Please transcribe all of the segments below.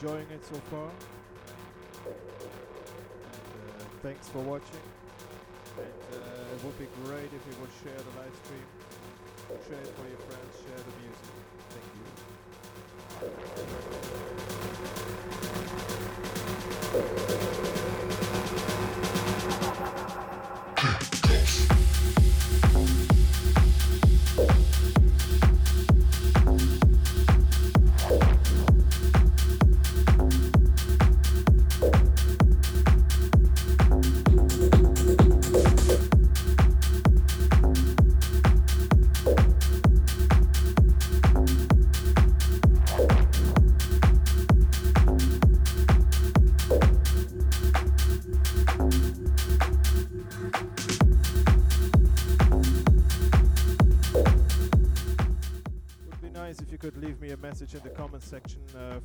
enjoying it so far. And, uh, thanks for watching.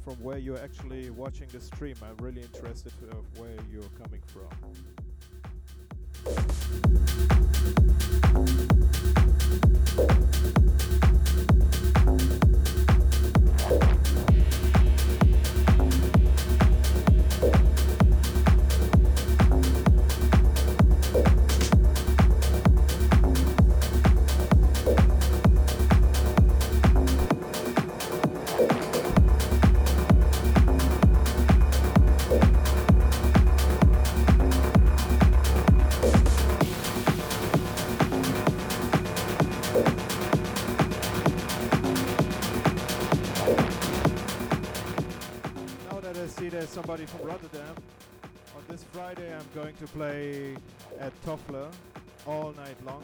From where you're actually watching the stream. I'm really interested of where you're coming from. Somebody from Rotterdam, on this Friday I'm going to play at Toffler all night long.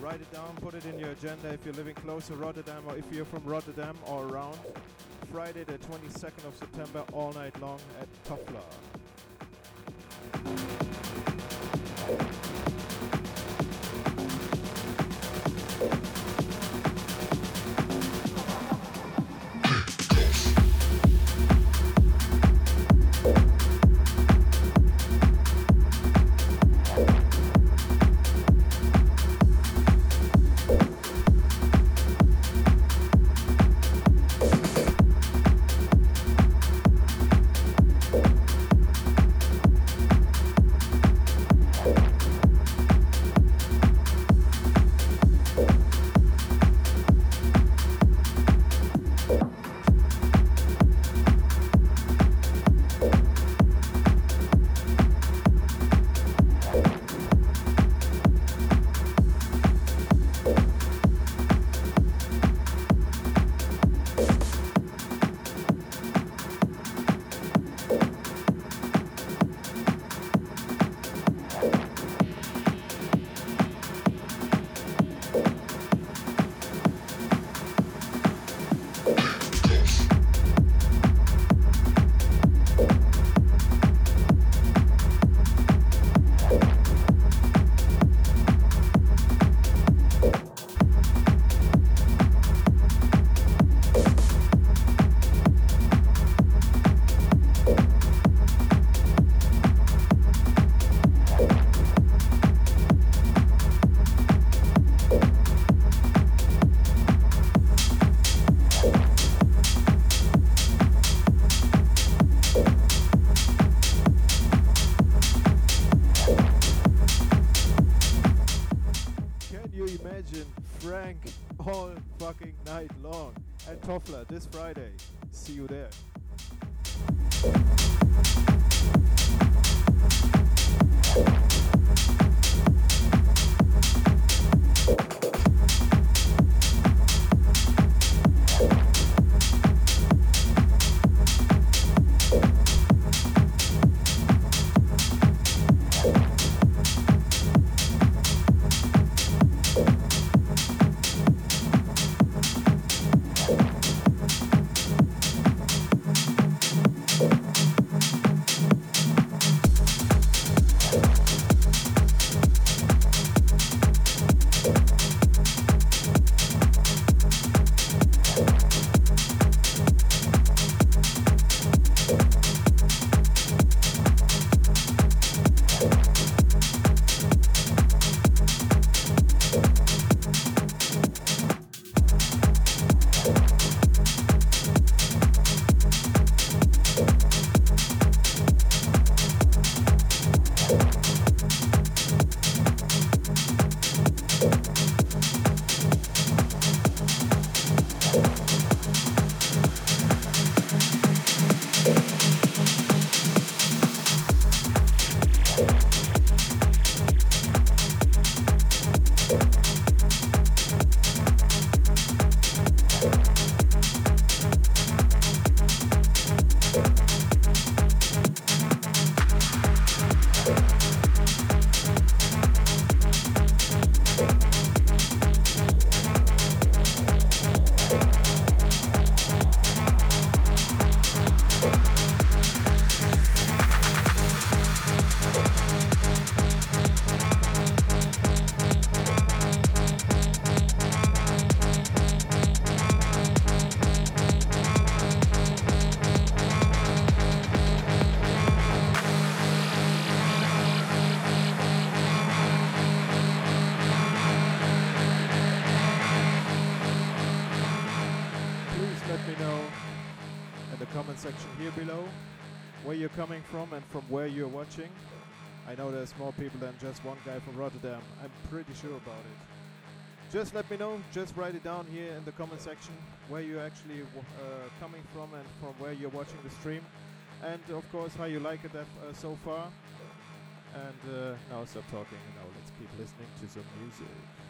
Write it down, put it in your agenda if you're living close to Rotterdam or if you're from Rotterdam or around. Friday the 22nd of September all night long at Toffler. At Toffler this Friday? From and from where you're watching. I know there's more people than just one guy from Rotterdam. I'm pretty sure about it. Just let me know. Just write it down here in the comment section where you're actually uh, coming from and from where you're watching the stream. And of course, how you like it uh, so far. And uh, now stop talking. And now let's keep listening to some music.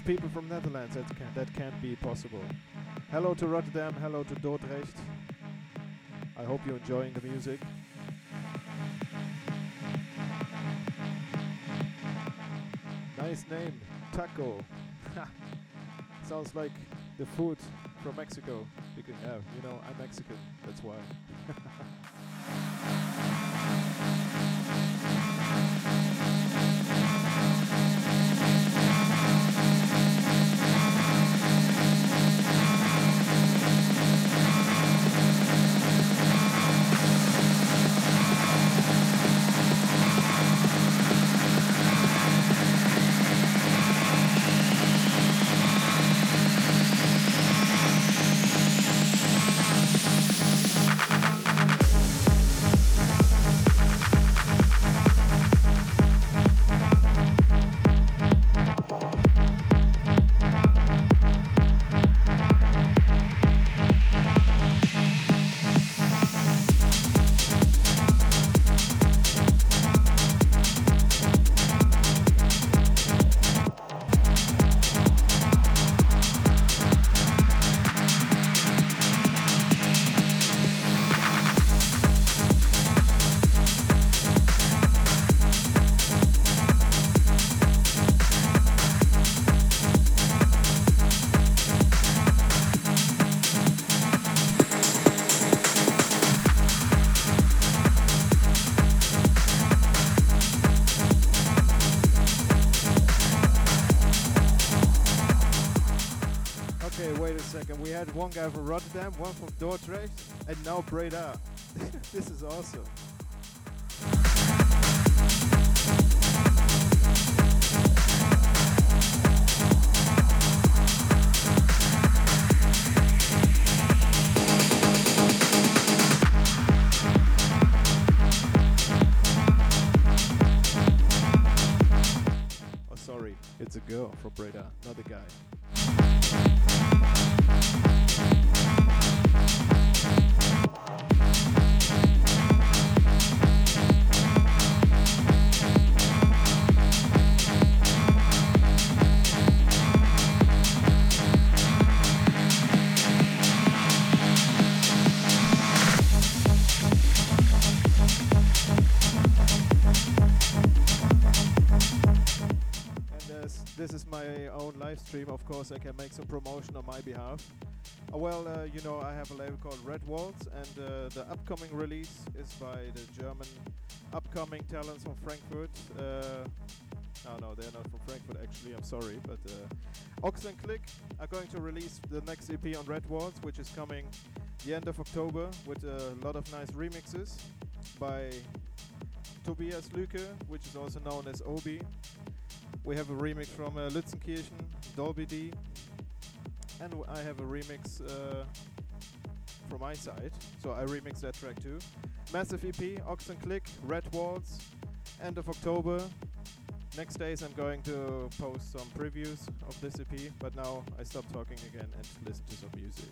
People from Netherlands. That can that can't be possible. Hello to Rotterdam. Hello to Dordrecht. I hope you're enjoying the music. Nice name, taco. Sounds like the food from Mexico. Because yeah, you know I'm Mexican. That's why. guy from Rotterdam, one from Dordrecht, and now Breda. this is awesome. Oh, sorry, it's a girl from Breda, not a guy. Stream, of course, I can make some promotion on my behalf. Uh, well, uh, you know, I have a label called Red Waltz, and uh, the upcoming release is by the German upcoming talents from Frankfurt. Uh, no, no, they're not from Frankfurt, actually. I'm sorry, but Ox and Click are going to release the next EP on Red Waltz, which is coming the end of October with a lot of nice remixes by Tobias Lüke, which is also known as Obi. We have a remix from uh, Lützenkirchen, Dolby D. and I have a remix uh, from my side, so I remix that track too. Massive EP, Oxen Click, Red Waltz, end of October. Next days I'm going to post some previews of this EP, but now I stop talking again and listen to some music.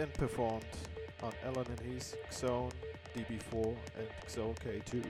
And performed on Allen and Heath, Xone, DB4 and Xone K2.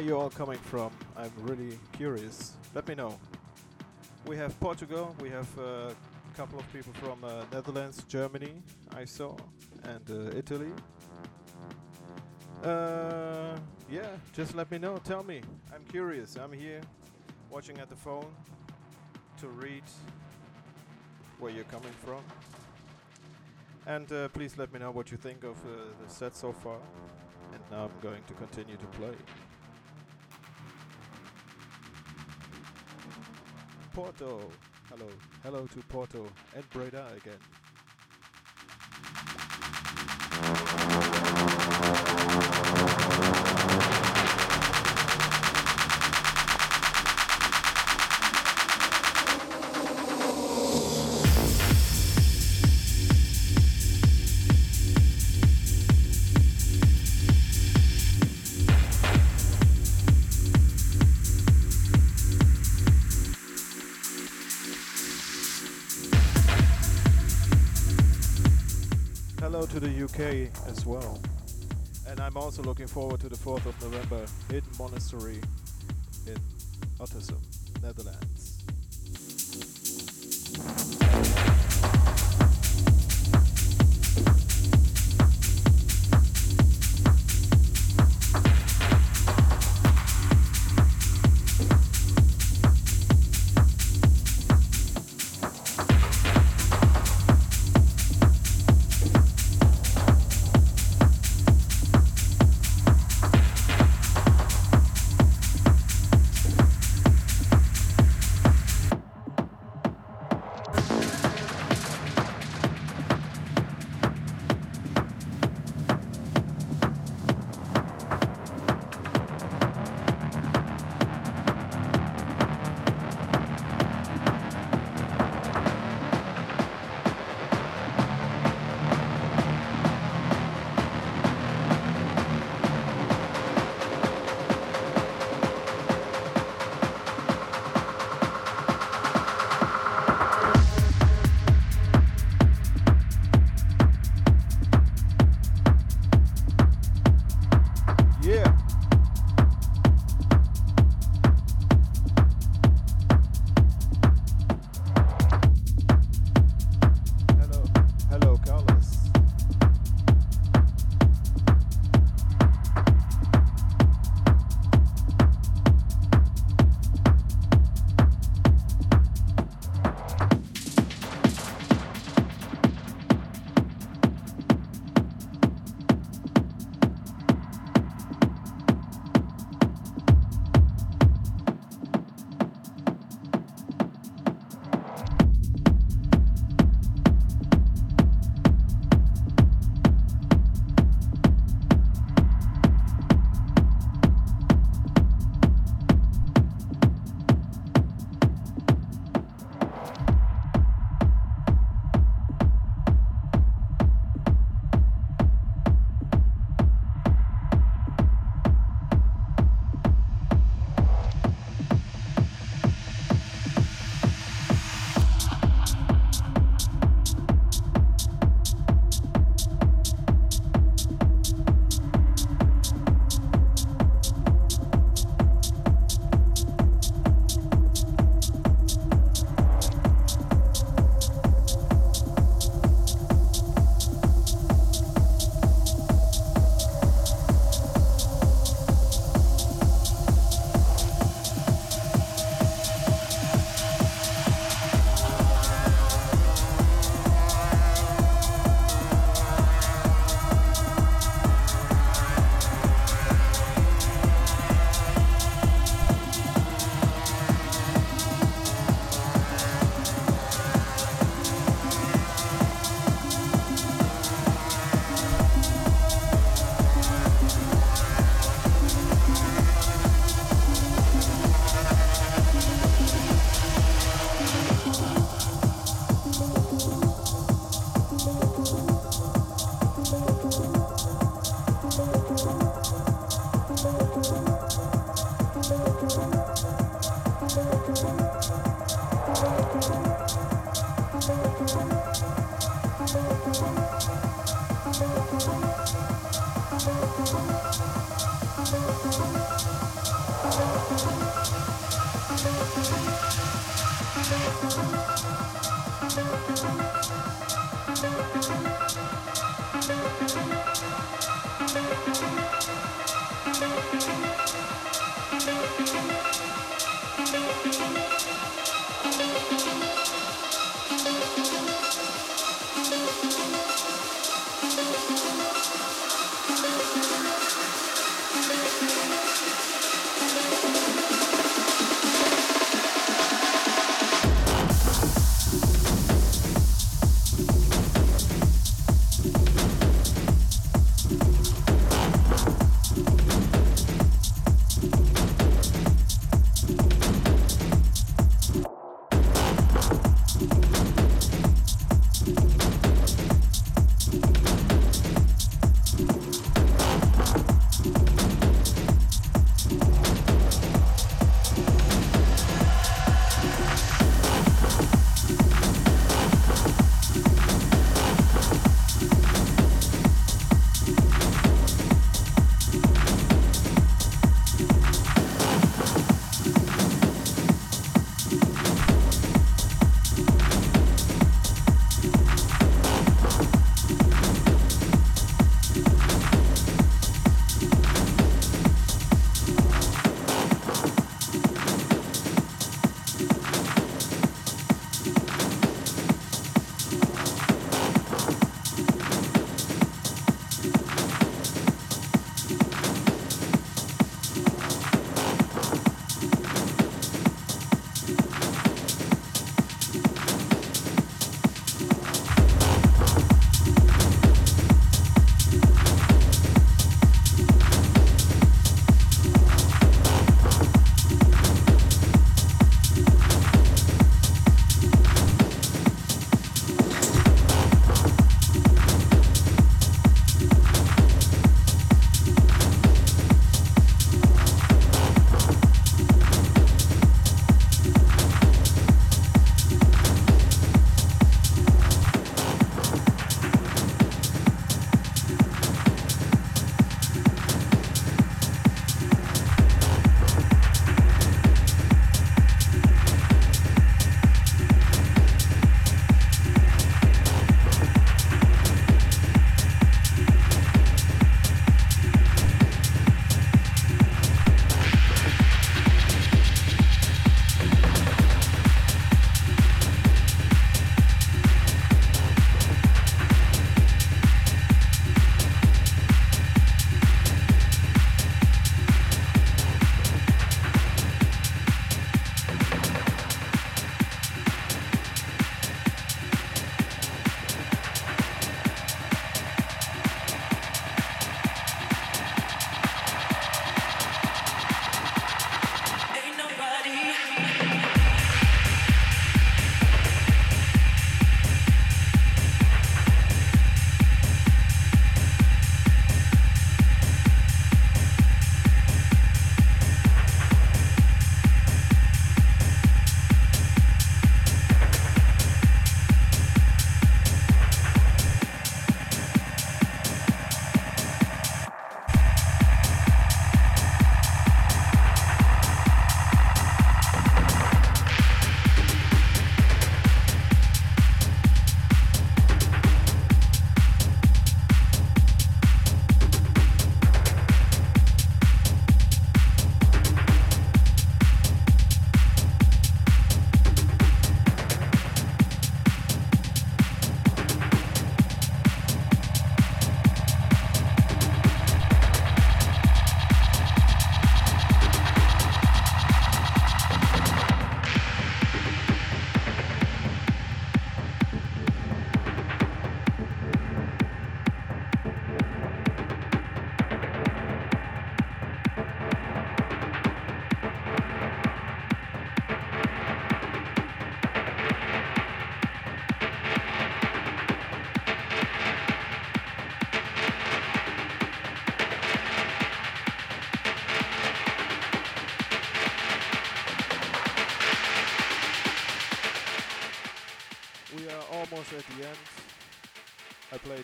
Are you all coming from? I'm really curious. Let me know. We have Portugal, we have a couple of people from uh, Netherlands, Germany, I saw, and uh, Italy. Uh, yeah, just let me know. Tell me. I'm curious. I'm here, watching at the phone, to read where you're coming from. And uh, please let me know what you think of uh, the set so far. And now I'm going to continue to play. Porto. Hello. Hello to Porto and Breda again. As well. And I'm also looking forward to the 4th of November Hidden Monastery in Ottersum, Netherlands.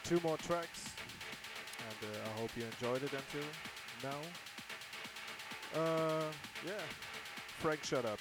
Two more tracks, and uh, I hope you enjoyed it until now. Uh, yeah, Frank, shut up.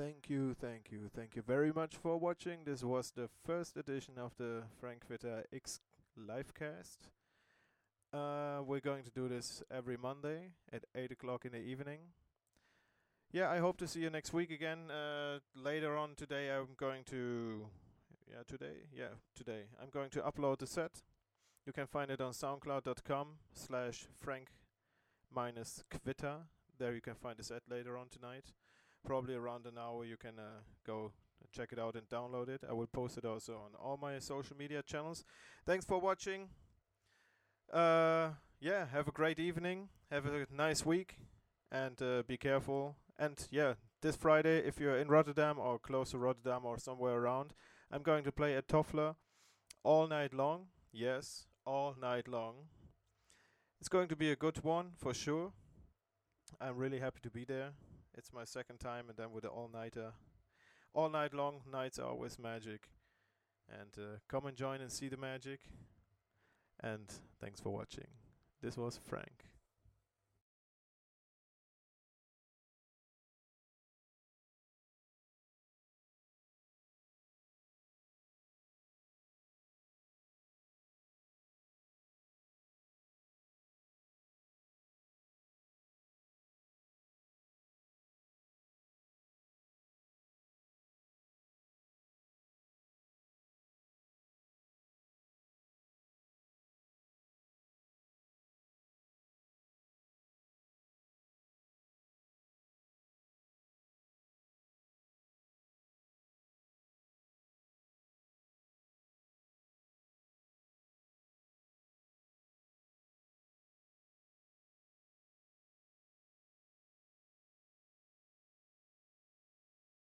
Thank you, thank you, thank you very much for watching. This was the first edition of the Frank Twitter X livecast. Uh, we're going to do this every Monday at 8 o'clock in the evening. Yeah, I hope to see you next week again. Uh, later on today, I'm going to. Yeah, today? Yeah, today. I'm going to upload the set. You can find it on soundcloud.com slash frank minus quitter. There you can find the set later on tonight probably around an hour you can uh, go check it out and download it. I will post it also on all my social media channels. Thanks for watching. Uh, yeah, have a great evening. Have a nice week, and uh, be careful. And yeah, this Friday, if you're in Rotterdam or close to Rotterdam or somewhere around, I'm going to play at Toffler all night long. Yes, all night long. It's going to be a good one for sure. I'm really happy to be there. It's my second time, and then with the all-nighter. All night long, nights are always magic. And uh, come and join and see the magic. And thanks for watching. This was Frank.